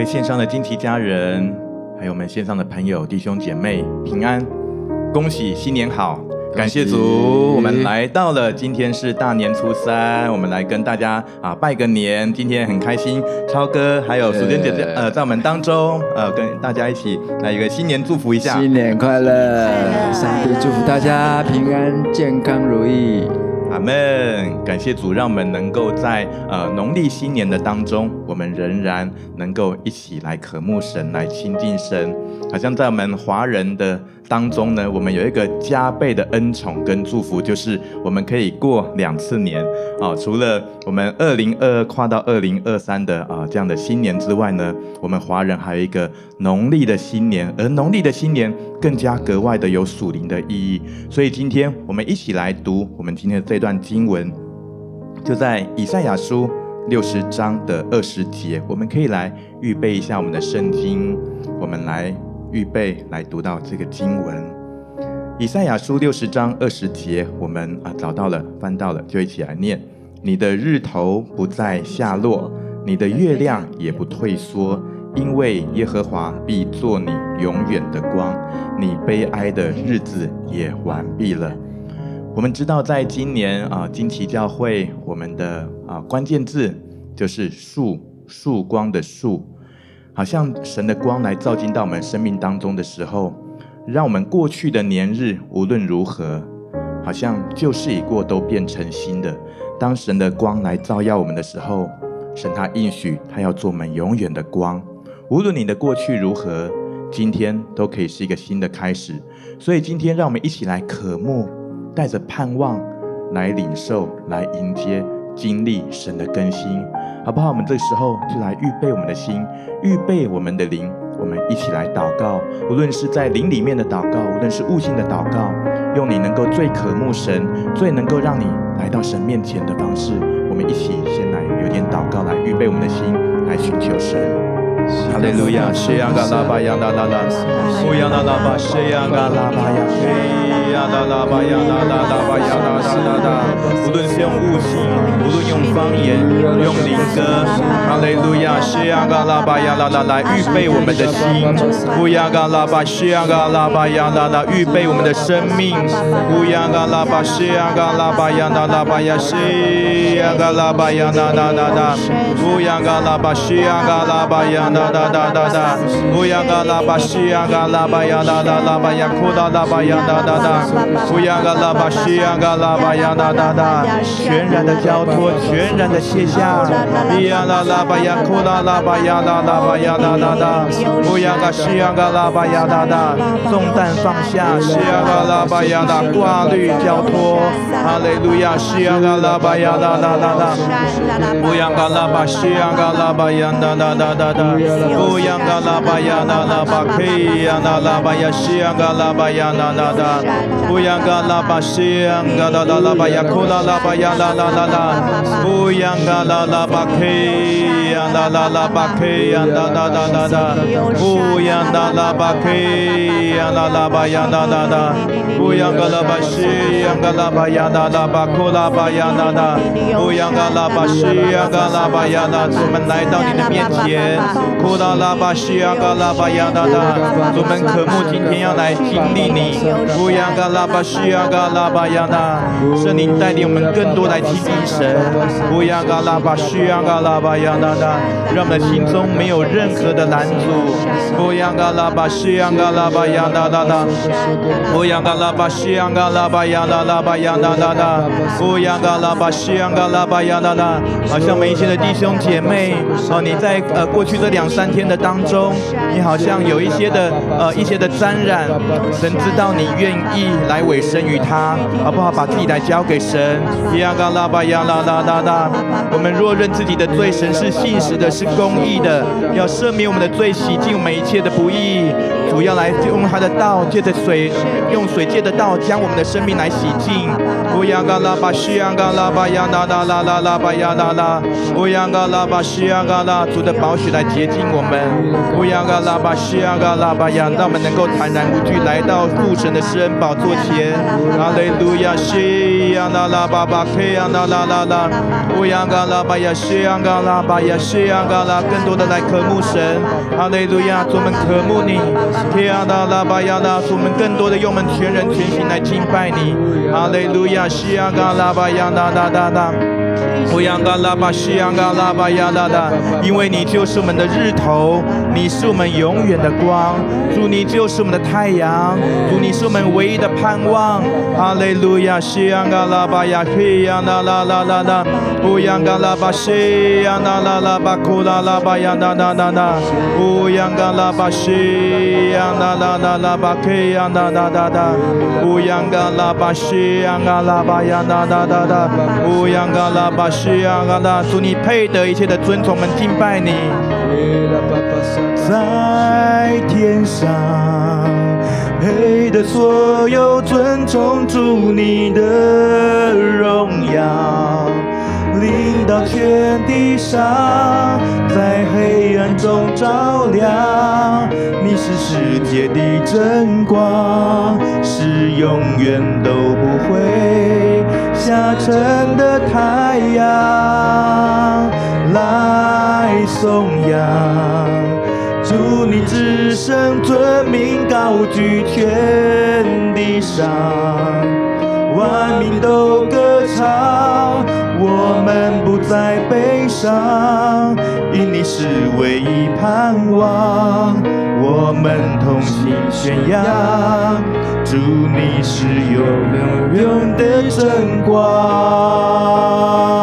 位线上的金旗家人，还有我们线上的朋友、弟兄姐妹平安，恭喜新年好！感谢主，我们来到了今天是大年初三，我们来跟大家啊拜个年。今天很开心，超哥还有淑娟姐姐呃在我们当中呃跟大家一起来一个新年祝福一下，新年快乐！上帝祝福大家平安、健康、如意。阿门！感谢主，让我们能够在呃农历新年的当中，我们仍然能够一起来渴慕神，来亲近神。好像在我们华人的当中呢，我们有一个加倍的恩宠跟祝福，就是我们可以过两次年啊。除了我们二零二二跨到二零二三的啊这样的新年之外呢，我们华人还有一个农历的新年，而农历的新年更加格外的有属灵的意义。所以今天我们一起来读我们今天的这段经文，就在以赛亚书六十章的二十节，我们可以来预备一下我们的圣经，我们来。预备来读到这个经文，以赛亚书六十章二十节，我们啊找到了，翻到了，就一起来念：你的日头不再下落，你的月亮也不退缩，因为耶和华必做你永远的光，你悲哀的日子也完毕了。我们知道，在今年啊，金奇教会我们的啊关键字就是树”，树光的树。好像神的光来照进到我们生命当中的时候，让我们过去的年日无论如何，好像旧事已过，都变成新的。当神的光来照耀我们的时候，神他应许他要做我们永远的光。无论你的过去如何，今天都可以是一个新的开始。所以今天让我们一起来渴慕，带着盼望来领受，来迎接。经历神的更新，好不好？我们这时候就来预备我们的心，预备我们的灵，我们一起来祷告。无论是在灵里面的祷告，无论是悟性的祷告，用你能够最渴慕神、最能够让你来到神面前的方式，我们一起先来有点祷告，来预备我们的心，来寻求神。哈利路亚，谢亚嘎拉巴亚拉拉拉，乌亚拉拉巴，谢亚嘎拉巴亚，嘿亚拉拉巴亚拉拉拉巴亚拉拉拉拉，无论是用悟性。无论用方言，用灵歌，哈利路亚，西亚嘎拉巴亚拉拉来预备我们的心，乌亚嘎拉巴西亚嘎拉巴亚拉拉预备我们的生命，乌亚嘎拉巴西亚嘎拉巴亚拉拉巴亚西亚嘎拉巴亚拉拉拉拉，乌亚嘎拉巴西亚嘎拉巴亚哒哒哒哒哒，乌呀嘎啦巴西呀嘎啦巴呀哒哒啦巴呀库哒啦巴呀哒哒哒，乌呀嘎啦巴西呀嘎啦巴呀哒哒哒，全然的交托，全然的卸下，乌呀啦啦巴呀库啦啦巴呀啦啦巴呀哒哒哒，乌呀嘎西呀嘎啦巴呀哒哒，重担放下，西呀嘎啦巴呀哒挂虑交托，哈利路亚，西呀嘎啦巴呀啦啦啦啦，乌呀嘎啦巴西呀嘎啦巴呀哒哒哒哒哒。不要个啦吧呀啦啦吧可以呀啦啦吧呀西呀个啦吧呀啦啦啦，不要个啦吧西呀个啦啦啦吧呀哭啦啦吧呀啦啦啦啦。乌央嘎啦啦巴克，央啦啦啦巴克，央啦啦啦啦啦，乌央啦啦巴克，央啦啦巴央啦啦啦，乌央嘎啦巴西，央嘎啦巴央啦啦巴库啦巴央啦啦，乌央嘎啦巴西，央嘎啦巴央啦，我们来到你的面前，库啦啦巴西，央嘎拉巴央啦啦，我们渴慕今天要来经历你，乌央嘎拉巴西，央嘎拉巴央啦，圣灵带领我们更多来亲近神。乌央嘎拉巴，须央嘎拉巴央哒哒，让我们的心中没有任何的拦阻。乌央嘎拉巴，须央嘎拉巴央哒哒哒，乌央嘎拉巴，须央嘎拉巴央哒哒巴央哒哒哒，乌央嘎拉巴，须央嘎拉巴央哒哒。好像每一天的弟兄姐妹，哦，你在呃过去这两两三天的当中，你好像有一些的呃一些的沾染，神知道你愿意来委身于他，好不好？把自己来交给神。乌央嘎拉巴央哒哒。哒哒哒，我们若认自己的罪，神是信实的，是公义的，要赦免我们的罪，洗净我们一切的不义。主要来用他的道，借着水，用水借的道，将我们的生命来洗净。乌央嘎拉巴西央嘎拉巴呀啦啦啦啦啦巴呀啦啦。乌央嘎拉巴西央嘎拉，主的宝血来洁净我们。乌央嘎拉巴西央嘎拉巴呀，让我们能够坦然无惧来到父神的施恩宝座前。哈利路亚，西央啦啦巴巴，克央啦啦啦啦。乌央嘎拉巴呀，西央嘎拉巴呀，西央嘎拉，更多的来渴慕神。哈利路亚，主们渴慕你。天啊，拉拉巴呀拉，我们更多的用我们全人全心来敬拜你。哈利路亚，西亚嘎拉巴呀拉拉拉拉。乌央嘎拉巴西央嘎拉巴呀啦啦，因为你就是我们的日头，你是我们永远的光，主你就是我们的太阳，主你是我们唯一的盼望。哈利路亚，西央嘎拉巴呀嘿呀啦啦啦啦啦，乌央嘎拉巴西呀啦啦啦巴库拉拉巴呀啦啦啦。啦，乌央嘎拉巴西呀啦啦啦啦巴嘿呀啦啦啦啦，乌央嘎拉巴西呀嘎拉巴呀啦啦啦啦，乌央嘎拉巴。是啊，阿拉，祝你配得一切的尊崇，们敬拜你。在天上，配得所有尊崇，祝你的荣耀临到全地上，在黑暗中照亮。你是世界的真光，是永远都不会下沉的太阳，来颂扬，祝你至圣尊名高举天地上，万民都歌唱，我们不再悲伤，因你是唯一盼望，我们同心宣扬，祝你是永远的真光。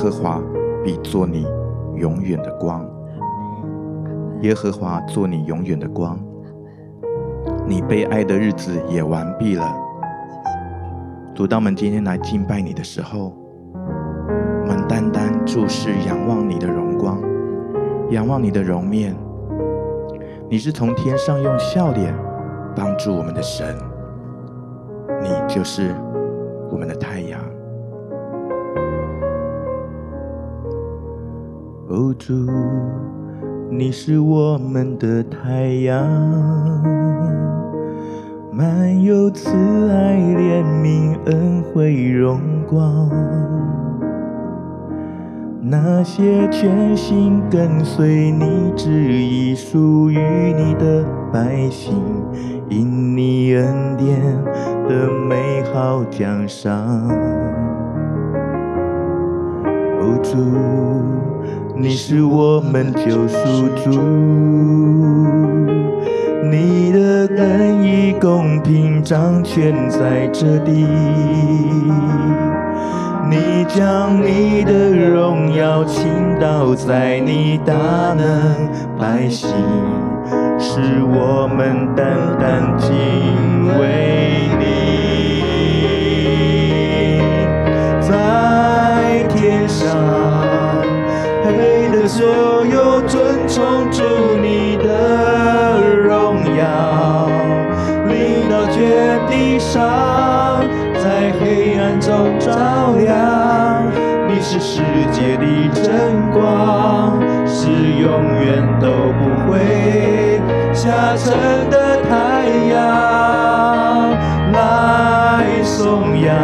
和华必做你永远的光。耶和华做你永远的光，你悲哀的日子也完毕了。主，当我们今天来敬拜你的时候，我们单单注视仰望你的荣光，仰望你的容面。你是从天上用笑脸帮助我们的神。你就是主，你是我们的太阳，满有慈爱、怜悯、恩惠、荣光。那些全心跟随你旨意、属于你的百姓，因你恩典的美好奖赏。主，你是我们救赎主，你的恩义公平掌权在这地。你将你的荣耀倾倒在你大能百姓，使我们单单敬畏你。在天上，黑的所有尊崇主你的荣耀，领到绝地上，在黑暗中照亮，你是世界的真光，是永远都不会下沉的太阳。来颂扬，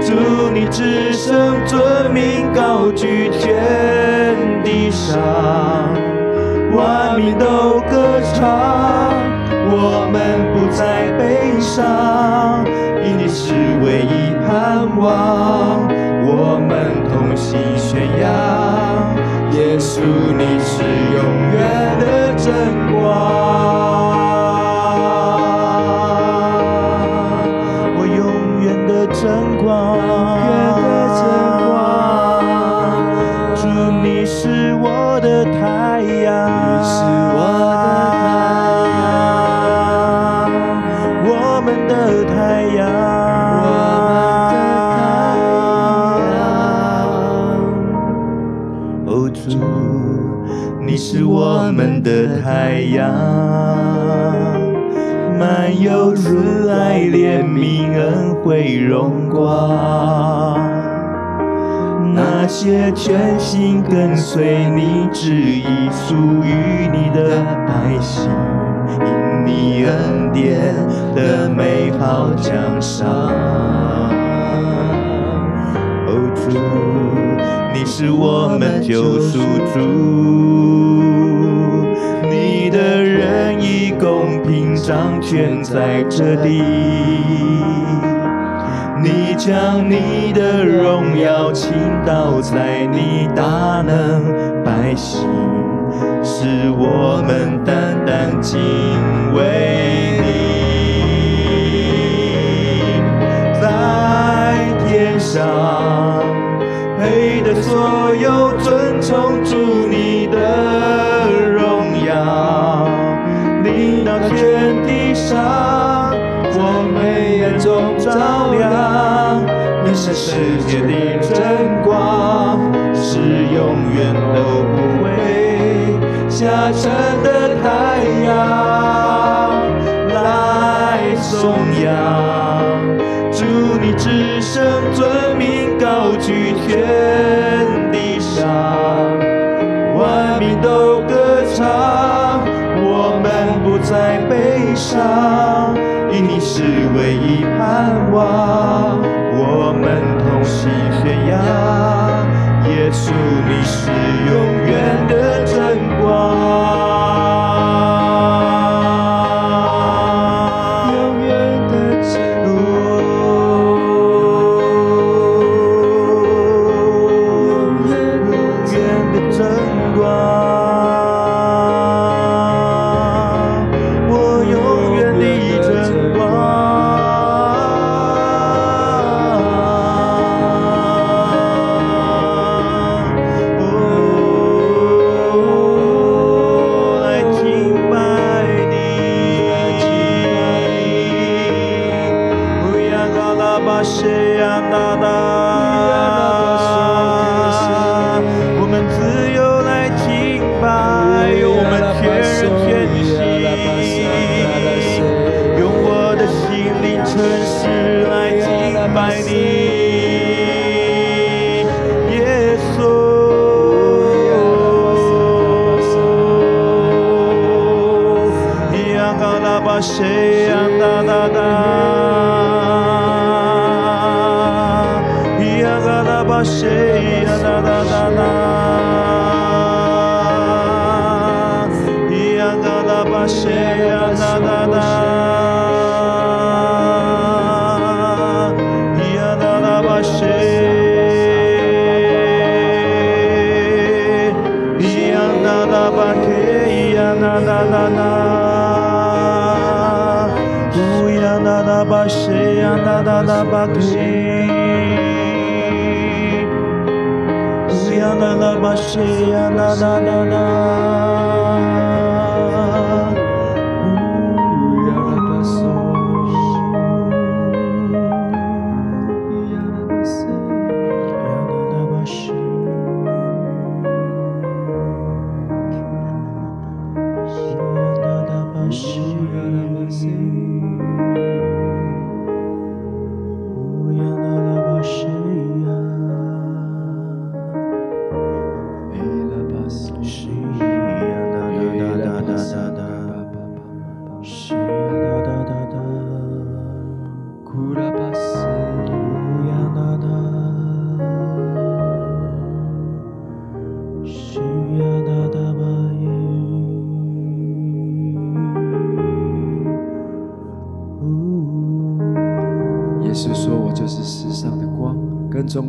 祝你之。拒天地上，万民都歌唱，我们不再悲伤。些全心跟随你旨意、属于你的百姓，因你恩典的美好奖赏。哦，主，你是我们救赎主，你的仁义公平掌权在这里。将你的荣耀倾倒在你大能百姓，使我们单单敬畏。Shayana bakshi Ziyana la bakshi yana la la la Thank you.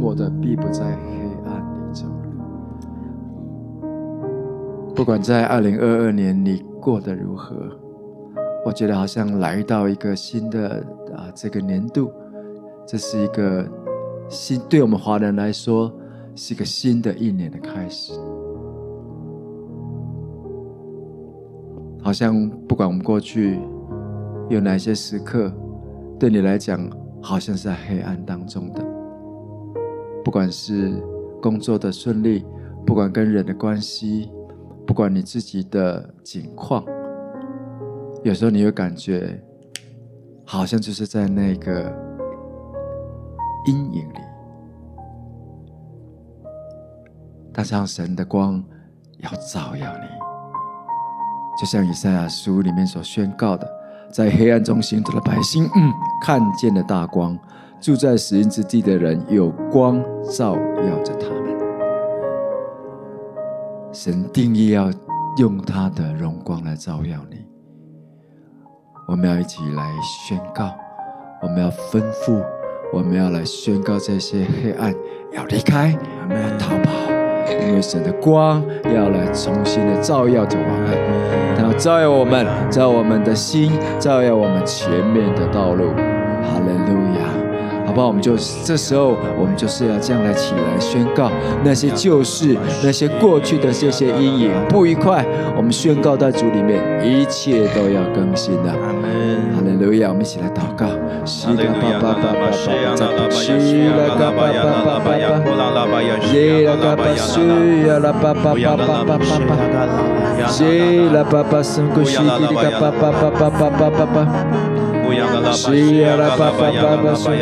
过得并不在黑暗里走不管在二零二二年你过得如何我觉得好像来到一个新的啊这个年度这是一个新对我们华人来说是一个新的一年的开始。好像不管我们过去有哪些时刻对你来讲好像是在黑暗当中的。不管是工作的顺利不管跟人的关系不管你自己的境况有时候你会感觉好像就是在那个阴影里但是让神的光要照耀你。就像以赛亚书里面所宣告的在黑暗中行走的百姓嗯看见了大光住在死荫之地的人，有光照耀着他们。神定义要用他的荣光来照耀你。我们要一起来宣告，我们要吩咐，我们要来宣告这些黑暗要离开，要逃跑，因为神的光要来重新的照耀着我们，他要照耀我们，照耀我们的心，照耀我们前面的道路。哈利路亚。好不好？我们就这时候，我们就是要这样来起来宣告那些旧事、那些过去的这些阴影、不愉快，我们宣告在主里面，一切都要更新的。阿门。哈利，我们一起来祷告。希拉巴巴巴巴巴巴，希拉巴巴巴巴巴巴，耶拉巴巴苏亚拉巴巴巴巴巴巴巴，耶拉巴巴苏古西迪卡巴巴巴巴巴巴巴巴。yala la la la la la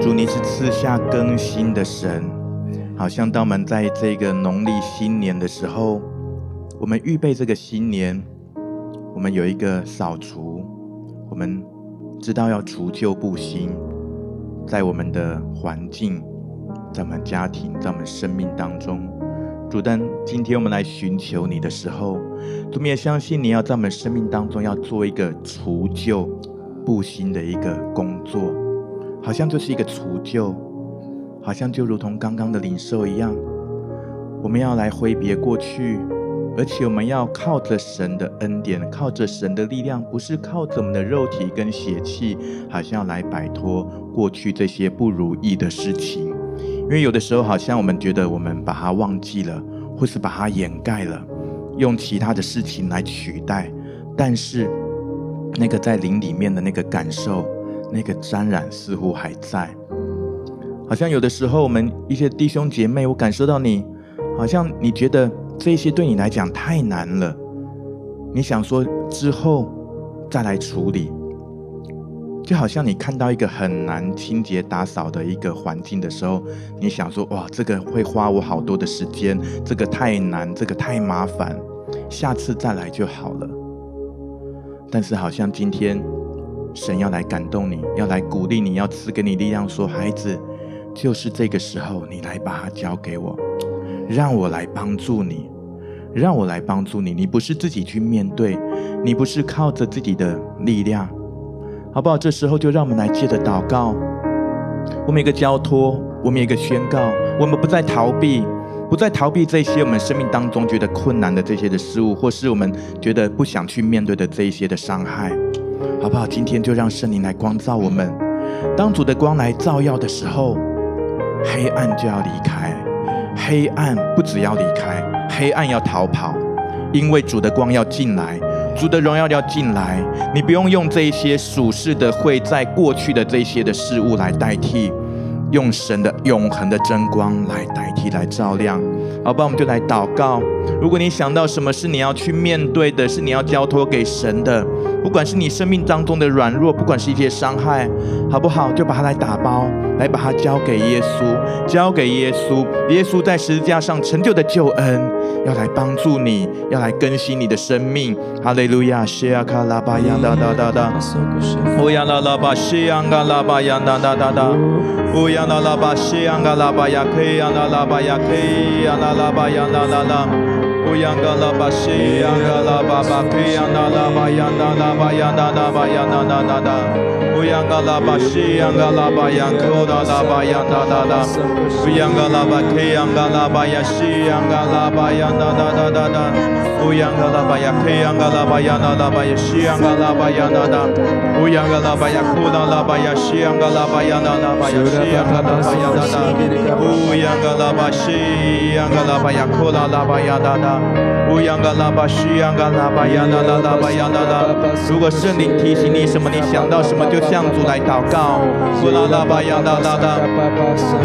主，你是赐下更新的神，好像当我们在这个农历新年的时候，我们预备这个新年，我们有一个扫除，我们知道要除旧布新，在我们的环境，在我们家庭，在我们生命当中。主，当今天我们来寻求你的时候，主，我也相信你要在我们生命当中要做一个除旧布新的一个工作。好像就是一个除旧，好像就如同刚刚的领受一样，我们要来挥别过去，而且我们要靠着神的恩典，靠着神的力量，不是靠着我们的肉体跟血气，好像要来摆脱过去这些不如意的事情。因为有的时候，好像我们觉得我们把它忘记了，或是把它掩盖了，用其他的事情来取代，但是那个在灵里面的那个感受。那个沾染似乎还在，好像有的时候我们一些弟兄姐妹，我感受到你，好像你觉得这些对你来讲太难了，你想说之后再来处理，就好像你看到一个很难清洁打扫的一个环境的时候，你想说哇，这个会花我好多的时间，这个太难，这个太麻烦，下次再来就好了。但是好像今天。神要来感动你，要来鼓励你，要赐给你力量，说：“孩子，就是这个时候，你来把它交给我，让我来帮助你，让我来帮助你。你不是自己去面对，你不是靠着自己的力量，好不好？这时候就让我们来借着祷告，我们一个交托，我们一个宣告，我们不再逃避。”不再逃避这些我们生命当中觉得困难的这些的事物，或是我们觉得不想去面对的这一些的伤害，好不好？今天就让圣灵来光照我们。当主的光来照耀的时候，黑暗就要离开。黑暗不只要离开，黑暗要逃跑，因为主的光要进来，主的荣耀要进来。你不用用这一些属世的会在过去的这些的事物来代替。用神的永恒的真光来代替，来照亮，好吧？我们就来祷告。如果你想到什么是你要去面对的，是你要交托给神的，不管是你生命当中的软弱，不管是一些伤害，好不好？就把它来打包，来把它交给耶稣，交给耶稣。耶稣在十字架上成就的救恩，要来帮助你，要来更新你的生命。哈利路亚！西亚卡拉巴扬哒哒哒哒，乌亚拉拉巴西扬嘎拉巴扬哒哒哒哒。乌央那拉巴西央嘎拉巴呀，可以央那拉巴呀，可以央那拉巴呀，拉拉巴巴，可以央那拉巴呀，那拉巴呀，那拉巴呀，那那那那。乌央嘎拉巴西央嘎拉巴呀，可那拉巴呀，那那那。乌央嘎拉巴，可以央嘎拉巴呀，西央嘎拉巴呀，那那那那那。乌央嘎拉巴呀，可以央嘎拉巴呀，那拉巴呀，西央嘎拉巴呀，那那。乌央嘎拉巴呀，可那拉巴呀，西央嘎拉巴呀，那拉巴呀。乌央嘎拉巴呀，那那，乌央嘎拉巴西央嘎拉巴呀，库拉拉巴呀，那那，乌央嘎拉巴西央嘎拉巴呀，啦啦啦巴呀，那那。如果圣灵提醒你什么，你想到什么，就向主来祷告。库拉拉巴呀，那那那，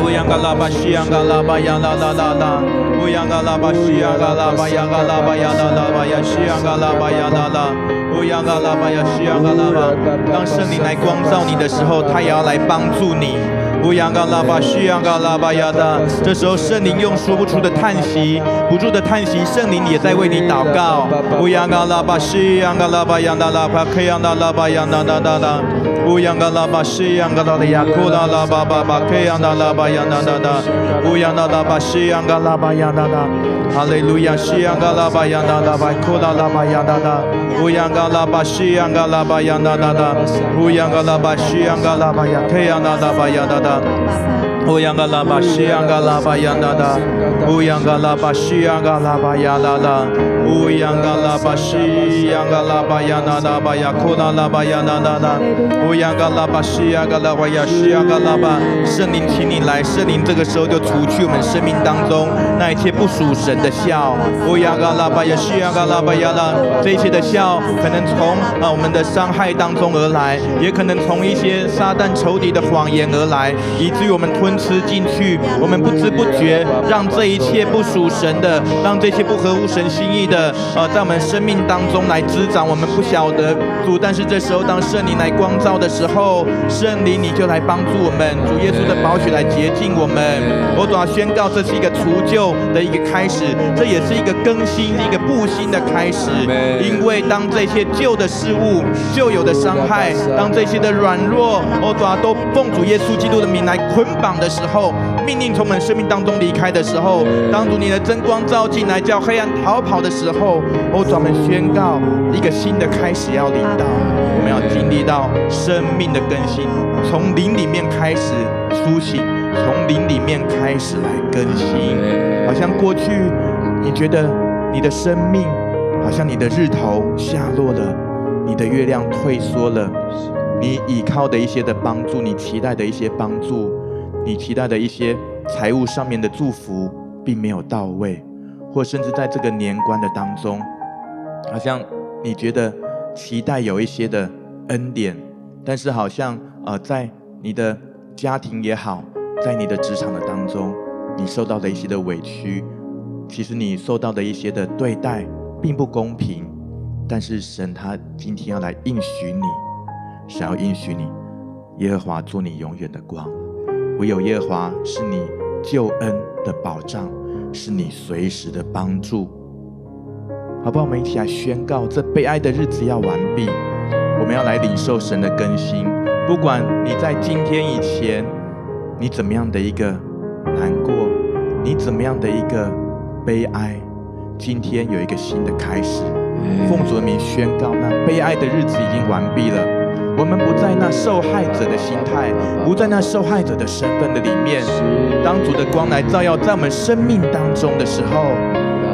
乌央嘎拉巴西央嘎拉巴呀，那那那那，乌央嘎拉巴西央嘎拉巴呀，嘎拉巴呀，那那巴呀，西央嘎拉巴呀，啦啦，乌央嘎拉巴呀，西央嘎拉巴。当圣灵来光照你的时候，他也要来帮助你。乌央嘎拉巴西央嘎拉巴呀哒，这时候圣灵用说不出的叹息，不住的叹息，圣灵也在为你祷告。乌央嘎拉巴西央嘎拉巴呀哒拉巴克央哒拉巴呀哒哒哒哒，乌央嘎拉巴西央嘎拉的呀库拉拉巴巴巴克央哒拉巴呀哒哒哒，乌央嘎拉巴西央嘎拉巴呀哒哒，哈利路亚西央嘎拉巴呀哒哒巴库拉拉巴呀哒哒，乌央嘎拉巴西央嘎拉巴呀哒哒哒，乌央嘎拉巴西央嘎拉巴呀克央哒拉巴呀哒哒。乌央嘎拉巴西央嘎拉巴呀哒哒，乌央嘎拉巴西央嘎拉巴呀哒哒，乌央嘎拉巴西央嘎拉巴呀哒哒巴呀库拉拉巴呀哒哒哒，乌央嘎拉巴西央嘎拉巴呀西央嘎拉巴，圣灵请你来，圣灵这个时候就除去我们生命当中那一切不属神的笑。乌央嘎拉巴呀西央嘎拉巴呀哒，这一切的笑可能从啊我们的伤害当中而来，也可能从一些撒旦仇敌的谎言而来。以至于我们吞吃进去，我们不知不觉让这一切不属神的，让这些不合乎神心意的，呃，在我们生命当中来滋长。我们不晓得主，但是这时候当圣灵来光照的时候，圣灵你就来帮助我们，主耶稣的宝血来洁净我们。我主要宣告，这是一个除旧的一个开始，这也是一个更新、一个复兴的开始。因为当这些旧的事物、旧有的伤害，当这些的软弱，我主要都奉主耶稣基督的名。来捆绑的时候，命令从我们生命当中离开的时候，当主你的真光照进来，叫黑暗逃跑的时候，我专门宣告一个新的开始要临到，我们要经历到生命的更新，从灵里面开始苏醒，从灵里面开始来更新。好像过去你觉得你的生命，好像你的日头下落了，你的月亮退缩了。你依靠的一些的帮助，你期待的一些帮助，你期待的一些财务上面的祝福，并没有到位，或甚至在这个年关的当中，好像你觉得期待有一些的恩典，但是好像呃，在你的家庭也好，在你的职场的当中，你受到的一些的委屈，其实你受到的一些的对待并不公平，但是神他今天要来应许你。想要应许你，耶和华做你永远的光，唯有耶和华是你救恩的保障，是你随时的帮助。好不好？我们一起来宣告，这悲哀的日子要完毕，我们要来领受神的更新。不管你在今天以前，你怎么样的一个难过，你怎么样的一个悲哀，今天有一个新的开始。奉主的名宣告，那悲哀的日子已经完毕了。我们不在那受害者的心态，不在那受害者的身份的里面。当主的光来照耀在我们生命当中的时候，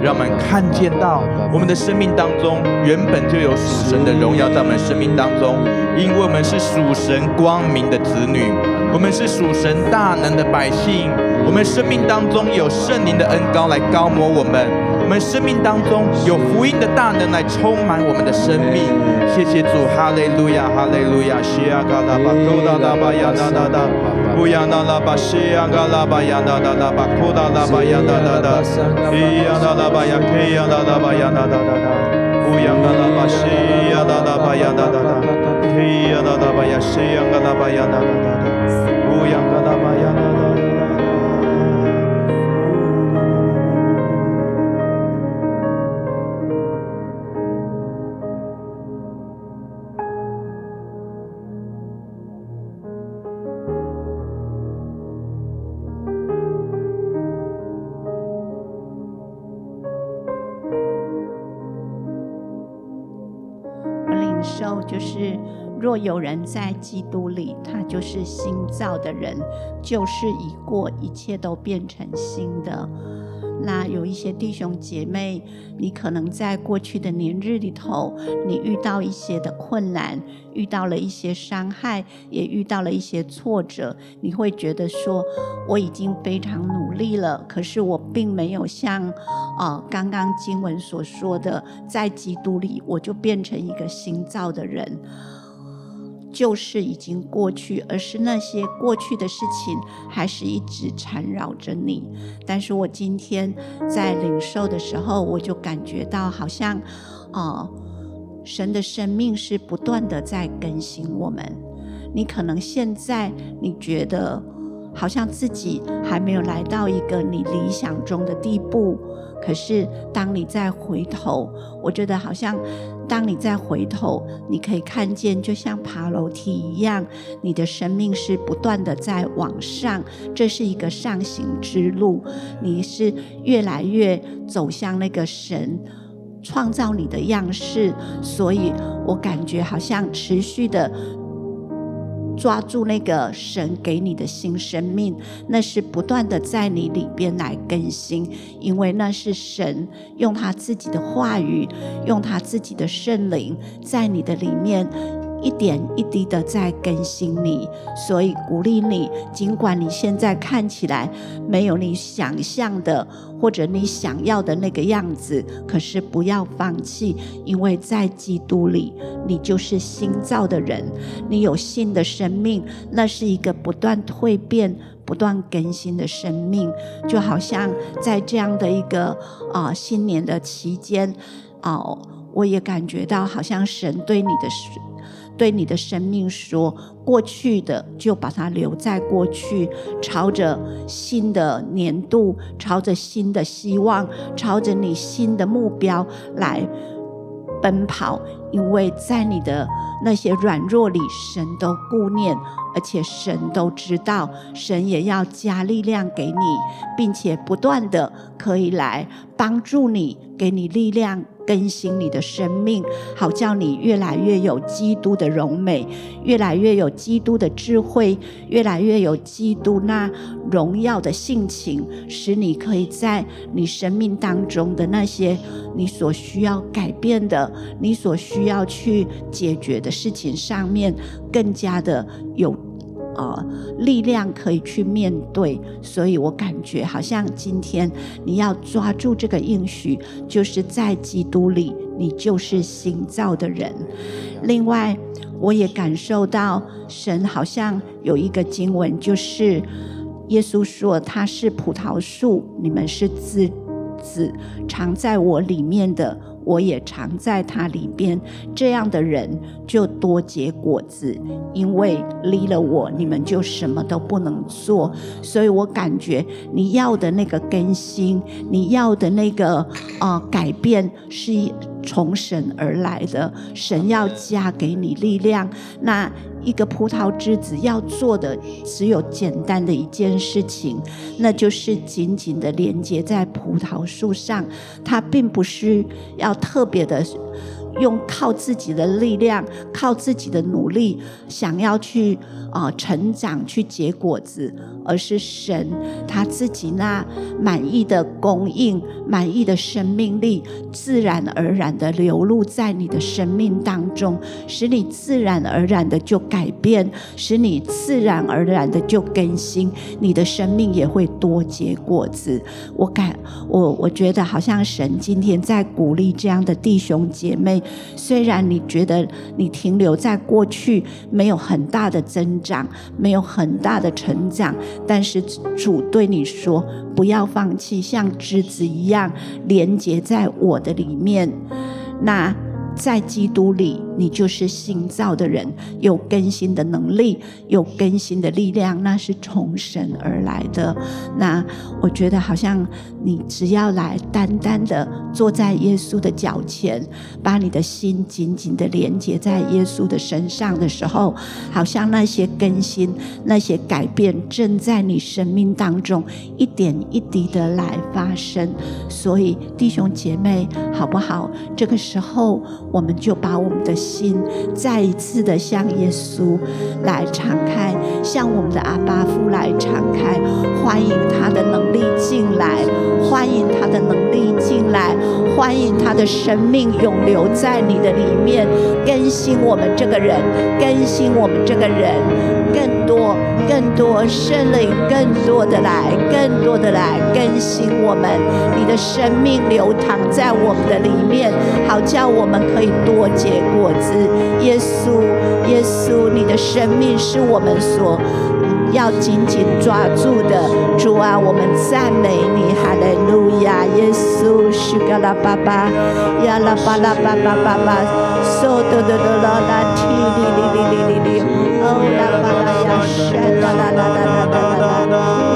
让我们看见到我们的生命当中原本就有属神的荣耀在我们生命当中，因为我们是属神光明的子女，我们是属神大能的百姓，我们生命当中有圣灵的恩膏来膏抹我们。我们生命当中有福音的大能来充满我们的生命，谢谢主，哈利路亚，哈利路亚，西呀嘎拉巴，库达拉巴呀达达达，乌亚那拉巴西呀嘎拉巴呀达达达，巴库达拉巴呀达达达，伊呀那拉巴亚克亚那拉巴亚达达达，乌亚那拉巴西呀那拉巴呀达达达，伊亚那拉巴呀西呀嘎拉巴呀达达达，乌亚嘎拉巴呀达。就有人在基督里，他就是新造的人，旧事已过，一切都变成新的。那有一些弟兄姐妹，你可能在过去的年日里头，你遇到一些的困难，遇到了一些伤害，也遇到了一些挫折，你会觉得说，我已经非常努力了，可是我并没有像、呃、刚刚经文所说的，在基督里我就变成一个新造的人。旧事已经过去，而是那些过去的事情还是一直缠绕着你。但是我今天在领受的时候，我就感觉到好像，呃，神的生命是不断的在更新我们。你可能现在你觉得好像自己还没有来到一个你理想中的地步。可是，当你再回头，我觉得好像，当你再回头，你可以看见，就像爬楼梯一样，你的生命是不断的在往上，这是一个上行之路，你是越来越走向那个神创造你的样式，所以我感觉好像持续的。抓住那个神给你的新生命，那是不断的在你里边来更新，因为那是神用他自己的话语，用他自己的圣灵在你的里面。一点一滴的在更新你，所以鼓励你，尽管你现在看起来没有你想象的或者你想要的那个样子，可是不要放弃，因为在基督里，你就是新造的人，你有新的生命，那是一个不断蜕变、不断更新的生命，就好像在这样的一个啊、新年的期间，哦、我也感觉到好像神对你的。对你的生命说，过去的就把它留在过去，朝着新的年度，朝着新的希望，朝着你新的目标来奔跑。因为在你的那些软弱里，神都顾念，而且神都知道，神也要加力量给你，并且不断的可以来帮助你，给你力量。更新你的生命，好叫你越来越有基督的荣美，越来越有基督的智慧，越来越有基督那荣耀的性情，使你可以在你生命当中的那些你所需要改变的、你所需要去解决的事情上面，更加的有。呃，力量可以去面对，所以我感觉好像今天你要抓住这个应许，就是在基督里，你就是新造的人。另外，我也感受到神好像有一个经文，就是耶稣说他是葡萄树，你们是枝子，藏在我里面的。我也常在他里边，这样的人就多结果子，因为离了我，你们就什么都不能做。所以我感觉你要的那个更新，你要的那个啊、呃、改变，是从神而来的，神要加给你力量。那一个葡萄枝子要做的只有简单的一件事情，那就是紧紧的连接在葡萄树上。它并不是要特别的。用靠自己的力量，靠自己的努力，想要去啊、呃、成长，去结果子，而是神他自己那满意的供应、满意的生命力，自然而然的流露在你的生命当中，使你自然而然的就改变，使你自然而然的就更新，你的生命也会多结果子。我感我我觉得好像神今天在鼓励这样的弟兄姐妹。虽然你觉得你停留在过去，没有很大的增长，没有很大的成长，但是主对你说：不要放弃，像枝子一样连接在我的里面。那。在基督里，你就是新造的人，有更新的能力，有更新的力量，那是从神而来的。那我觉得，好像你只要来单单的坐在耶稣的脚前，把你的心紧紧的连接在耶稣的身上的时候，好像那些更新、那些改变正在你生命当中一点一滴的来发生。所以，弟兄姐妹，好不好？这个时候。我们就把我们的心再一次的向耶稣来敞开，向我们的阿爸父来敞开，欢迎他的能力进来，欢迎他的能力进来，欢迎他的生命永留在你的里面，更新我们这个人，更新我们这个人，更多更多圣灵，更多的来，更多的来更新我们，你的生命流淌在我们的里面，好叫我们。可以多结果子，耶稣，耶稣，你的生命是我们所要紧紧抓住的。主啊，我们赞美你，哈利路亚，耶稣，是嘎拉巴巴，呀拉巴拉巴巴巴。巴，嗦哆哆哆啦啦，提哩哩哩哩哩哩，哦啦巴拉呀，神啦啦啦啦啦啦啦，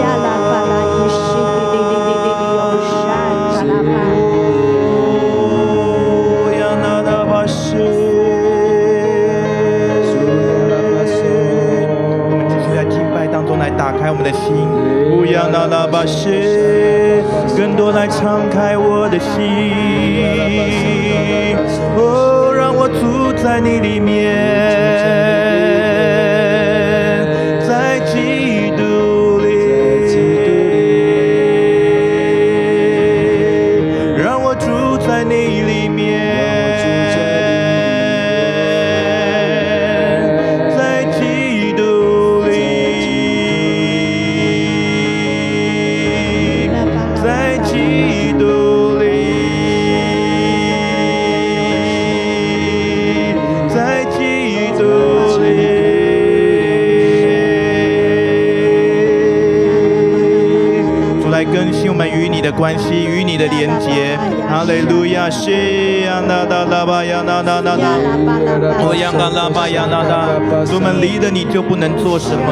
巴谢，更多来敞开我的心，哦，让我住在你里面。关系与你的连结，哈利路亚，西呀那达拉巴呀那那那那，我呀那拉巴呀那那，我们离了你就不能做什么，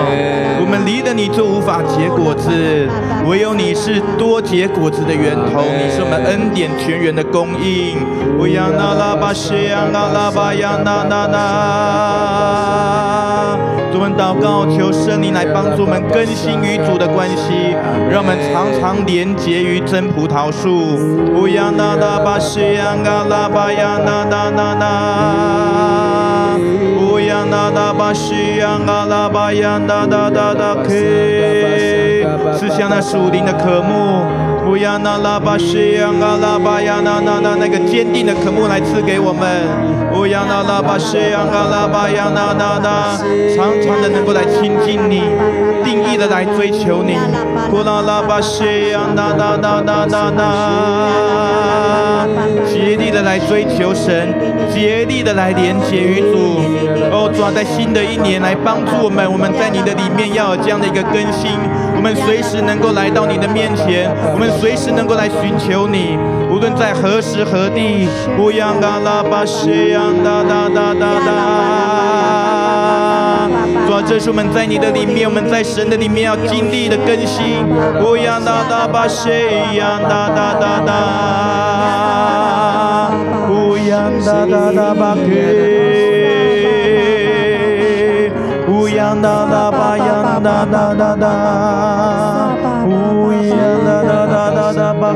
我们离了你就无法结果子，唯有你是多结果子的源头，你是我们恩典泉源的供应，我呀那拉巴西呀那拉巴呀那那那。我们祷告，求圣灵来帮助我们更新与主的关系，让我们常常连结于真葡萄树。乌央那那巴西央嘎拉巴呀那那那那，乌央那那巴西央嘎拉巴呀那那那那，可以赐下那属灵的渴慕。不要那拉巴西呀，阿拉巴呀，那那那那个坚定的渴慕来赐给我们。不要那拉巴西呀，阿拉巴呀，那那那常常的能够来亲近你，定义的来追求你。不拉拉巴西呀，那那那那那那，竭力的来追求神，竭力的来连接于主。哦，主，在新的一年来帮助我们，我们在你的里面要有这样的一个更新，我们随时能够来到你的面前，我们。随时能够来寻求你，无论在何时何地。乌央嘎拉巴西央哒哒哒哒哒。主啊，这是我们在你的里面，我们在神的里面要经历的更新。乌央哒哒巴西央哒哒哒哒。乌央央哒哒哒巴克，央哒哒巴央哒哒哒哒，乌央哒哒哒哒哒巴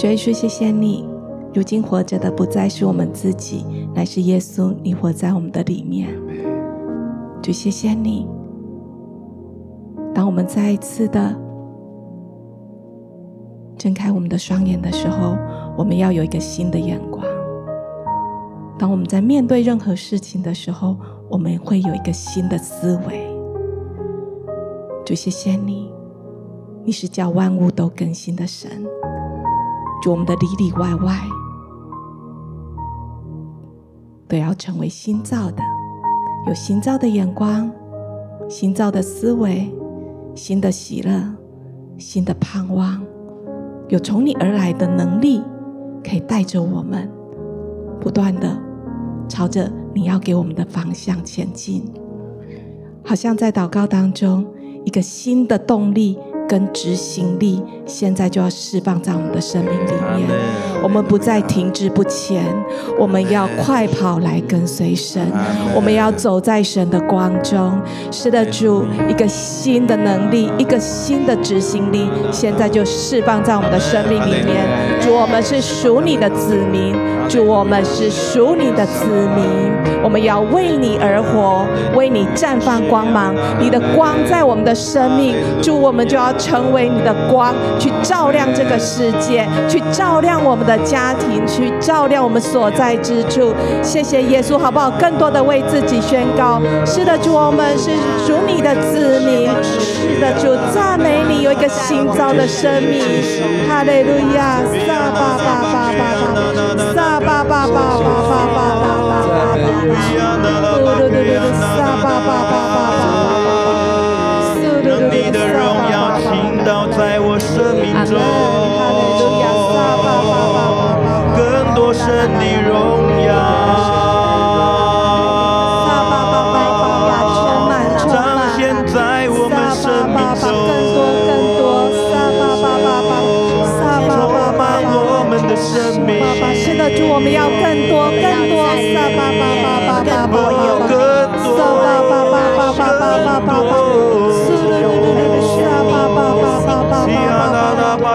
主耶稣，谢谢你，如今活着的不再是我们自己，乃是耶稣，你活在我们的里面。主，谢谢你。当我们再一次的睁开我们的双眼的时候，我们要有一个新的眼光。当我们在面对任何事情的时候，我们会有一个新的思维。主，谢谢你，你是叫万物都更新的神。主，我们的里里外外都要成为新造的，有新造的眼光、新造的思维、新的喜乐、新的盼望，有从你而来的能力，可以带着我们不断的朝着你要给我们的方向前进。好像在祷告当中，一个新的动力。跟执行力，现在就要释放在我们的生命里面。我们不再停滞不前，我们要快跑来跟随神。我们要走在神的光中。是的，主，一个新的能力，一个新的执行力，现在就释放在我们的生命里面。主，我们是属你的子民。主，我们是属你的子民。我们要为你而活，为你绽放光芒。你的光在我们的生命。主，我们就要。成为你的光，去照亮这个世界，去照亮我们的家庭，去照亮我们所在之处。谢谢耶稣，好不好？更多的为自己宣告：是的，主，我们是属你的子民；是的，主，赞美你，有一个新造的生命。哈利路亚！撒巴巴巴巴巴，撒巴巴巴巴巴巴巴巴巴，嘟嘟嘟嘟，撒巴巴巴巴巴，嘟嘟嘟嘟，在我生命中，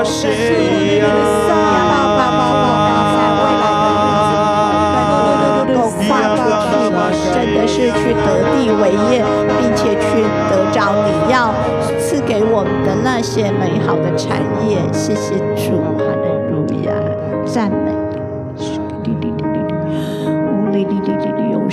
这是我妹妹的爸日妈物在未来的日子里对对对对对去了真的是去得地为业并且去得着你要赐给我们的那些美好的产业谢谢主还能如愿赞美你是滴滴滴滴滴滴我里里有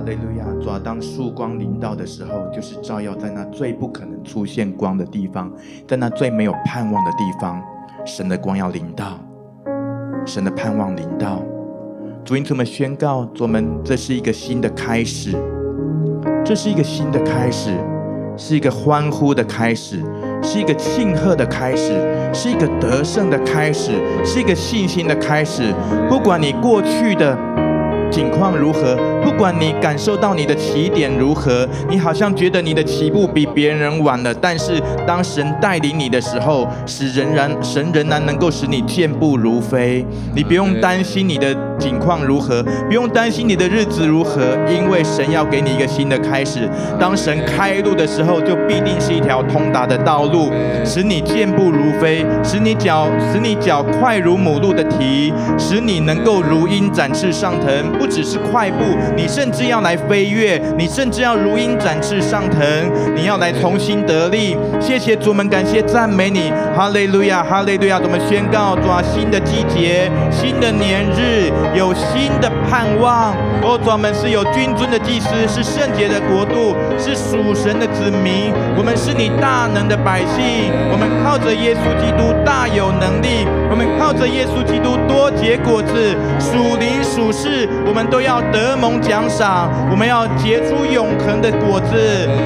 哈利路亚，主啊，当曙光临到的时候，就是照耀在那最不可能。出现光的地方，在那最没有盼望的地方，神的光要临到，神的盼望临到。主，因此我们宣告，我们这是一个新的开始，这是一个新的开始，是一个欢呼的开始，是一个庆贺的开始，是一个得胜的开始，是一个信心的开始。不管你过去的。境况如何？不管你感受到你的起点如何，你好像觉得你的起步比别人晚了。但是当神带领你的时候，使仍然神仍然能够使你健步如飞。你不用担心你的境况如何，不用担心你的日子如何，因为神要给你一个新的开始。当神开路的时候，就必定是一条通达的道路，使你健步如飞，使你脚使你脚快如母鹿的蹄，使你能够如鹰展翅上腾。不只是快步，你甚至要来飞跃，你甚至要如鹰展翅上腾，你要来重新得力。谢谢主们，感谢赞美你，哈利路亚，哈利路亚！我们宣告，主啊，新的季节，新的年日，有新的盼望。哦，主们是有君尊的祭司，是圣洁的国度，是属神的子民。我们是你大能的百姓，我们靠着耶稣基督大有能力。我们靠着耶稣基督多结果子，属灵属世，我们都要得蒙奖赏，我们要结出永恒的果子。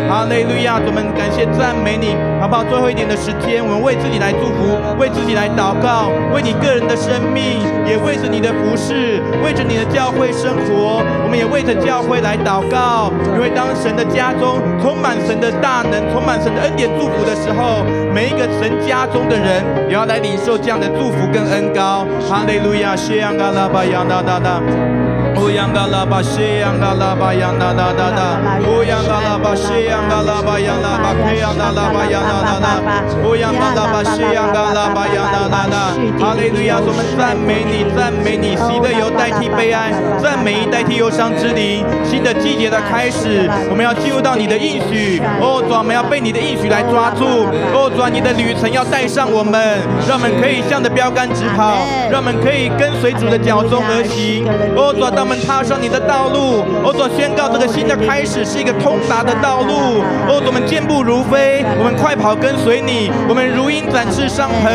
哈利路亚！我们感谢赞美你，好不好？最后一点的时间，我们为自己来祝福，为自己来祷告，为你个人的生命，也为着你的服侍，为着你的教会生活，我们也为着教会来祷告。因为当神的家中充满神的大能，充满神的恩典祝福的时候，每一个神家中的人也要来领受这样的祝福福跟恩高。哈利路亚！谢洋嘎拉巴扬哒哒哒。乌央嘎拉巴西央嘎拉巴央哒哒哒哒，乌央嘎拉巴西央嘎拉巴央拉巴克央哒拉巴央哒哒哒，乌央嘎拉巴西央嘎拉巴央哒哒哒。哈利路亚！我们赞美你，赞美你，喜乐油代替悲哀，赞美代替忧伤之灵。新的季节的开始，我们要进入到你的应许。哦，主，我们要被你的应许来抓住。哦，主，你的旅程要带上我们，让我们可以向着标杆直跑，让我们可以跟随主的脚踪而行。哦，主我们踏上你的道路，我所宣告这个新的开始是一个通达的道路。哦，我们健步如飞，我们快跑跟随你，我们如鹰展翅上腾。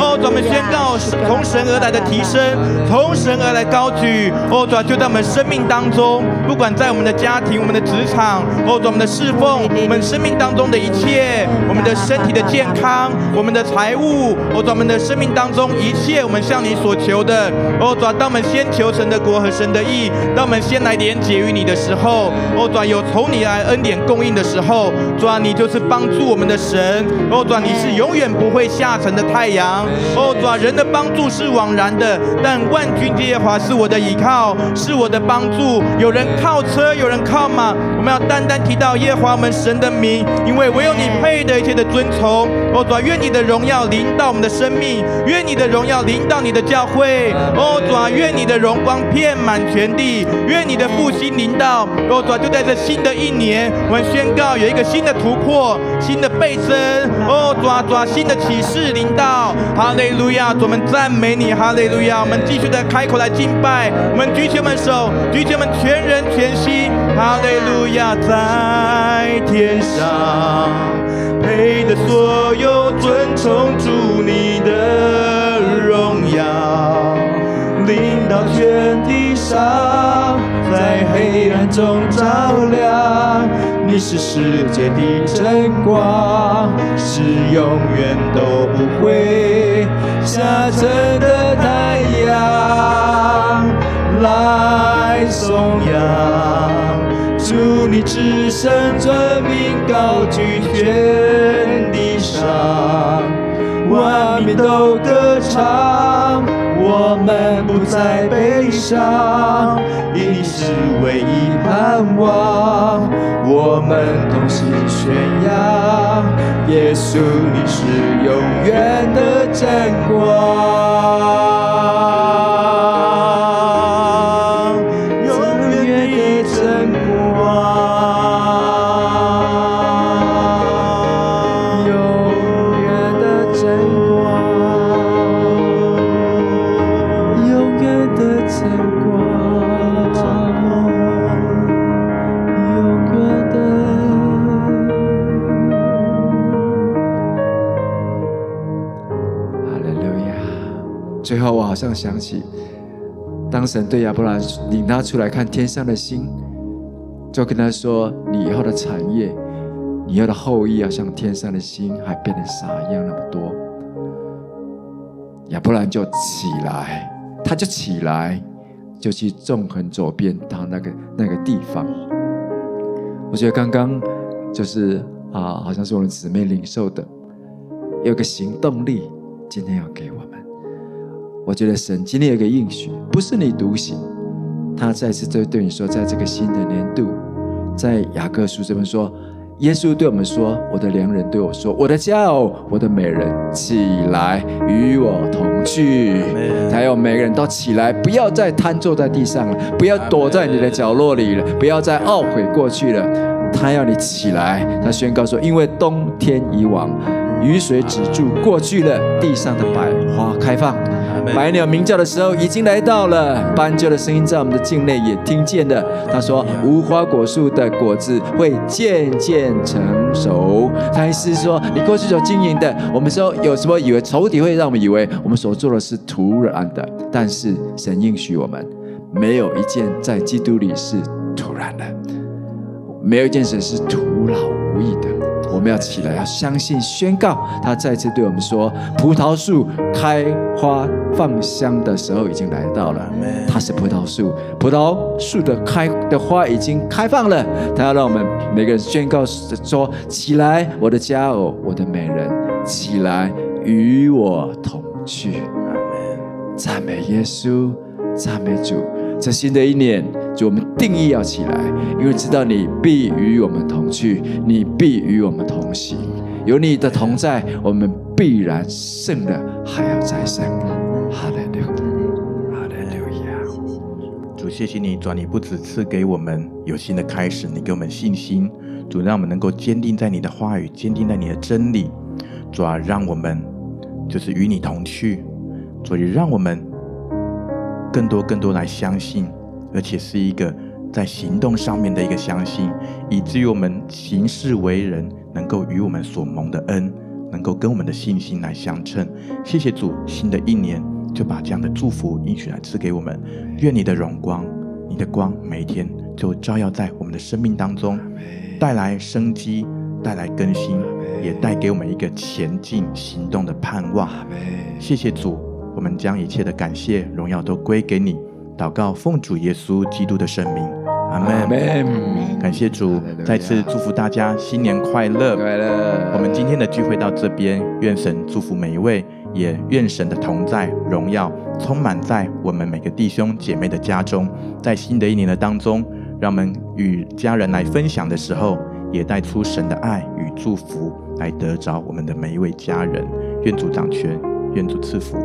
哦，我们宣告从神而来的提升，从神而来高举。哦，主就在我们生命当中，不管在我们的家庭、我们的职场，哦，我们的侍奉，我们生命当中的一切，我们的身体的健康，我们的财务，哦，我们的生命当中一切，我们向你所求的，哦，主当我们先求神的国和神的。当我们先来连接于你的时候，哦，主有从你来恩典供应的时候，主你就是帮助我们的神，哦，主你是永远不会下沉的太阳，哦，主人的帮助是枉然的，但万军耶和华是我的依靠，是我的帮助。有人靠车，有人靠马，我们要单单提到耶和华我们神的名，因为唯有你配得一切的尊崇。哦，主愿你的荣耀临到我们的生命，愿你的荣耀临到你的教会，哦，主愿你的荣光遍满全。地，愿你的复兴临到。哦，主就在这新的一年，我们宣告有一个新的突破，新的倍增。哦，主啊，主，新的启示临到。哈利路亚，我们赞美你。哈利路亚，我们继续的开口来敬拜。我们举起我们手，举起我们全人全心。哈利路亚，压在天上，配得所有尊崇主你的荣耀，领到全地上。在黑暗中照亮，你是世界的真光，是永远都不会下沉的太阳。来颂扬，主你至圣尊名高举天地上，万民都歌唱。我们不再悲伤，因你是唯一盼望。我们同心宣扬，耶稣你是永远的真光。好像想起，当神对亚伯兰领他出来看天上的星，就跟他说：“你以后的产业，你以后的后裔，要像天上的星，还变得撒一样那么多。”亚伯兰就起来，他就起来，就去纵横走遍他那个那个地方。我觉得刚刚就是啊，好像是我们姊妹领受的，有个行动力，今天要给我。我觉得神今天有一个应许，不是你独行，他再次对对你说，在这个新的年度，在雅各书这边说，耶稣对我们说：“我的良人对我说，我的家哦，我的美人，起来与我同去。”还有每个人都起来，不要再瘫坐在地上了，不要躲在你的角落里了，不要再懊悔过去了。他要你起来，他宣告说：“因为冬天已往，雨水止住，过去了，地上的百花开放。”百鸟鸣叫的时候已经来到了，斑鸠的声音在我们的境内也听见了。他说：“无花果树的果子会渐渐成熟。”他意思是说，你过去所经营的，我们说有什么以为仇敌会让我们以为我们所做的是徒然的，但是神应许我们，没有一件在基督里是突然的，没有一件事是徒劳无益的。我们要起来，要相信，宣告。他再次对我们说：“葡萄树开花放香的时候已经来到了。他是葡萄树，葡萄树的开的花已经开放了。他要让我们每个人宣告说：起来，我的佳偶，我的美人，起来与我同去。赞美耶稣，赞美主。在新的一年。”就我们定义要起来，因为知道你必与我们同去，你必与我们同行。有你的同在，我们必然胜了，还要再胜。哈利路亚，哈利路亚。主，谢谢你，主，你不只赐给我们有新的开始，你给我们信心。主，让我们能够坚定在你的话语，坚定在你的真理。主啊，让我们就是与你同去。主，也让我们更多更多来相信。而且是一个在行动上面的一个相信，以至于我们行事为人能够与我们所蒙的恩，能够跟我们的信心来相称。谢谢主，新的一年就把这样的祝福应许来赐给我们。愿你的荣光，你的光每一天就照耀在我们的生命当中，带来生机，带来更新，也带给我们一个前进行动的盼望。谢谢主，我们将一切的感谢荣耀都归给你。祷告，奉主耶稣基督的圣名，阿门。阿门。感谢主，再次祝福大家新年快乐。快乐。我们今天的聚会到这边，愿神祝福每一位，也愿神的同在、荣耀充满在我们每个弟兄姐妹的家中。在新的一年的当中，让我们与家人来分享的时候，也带出神的爱与祝福，来得着我们的每一位家人。愿主掌权，愿主赐福。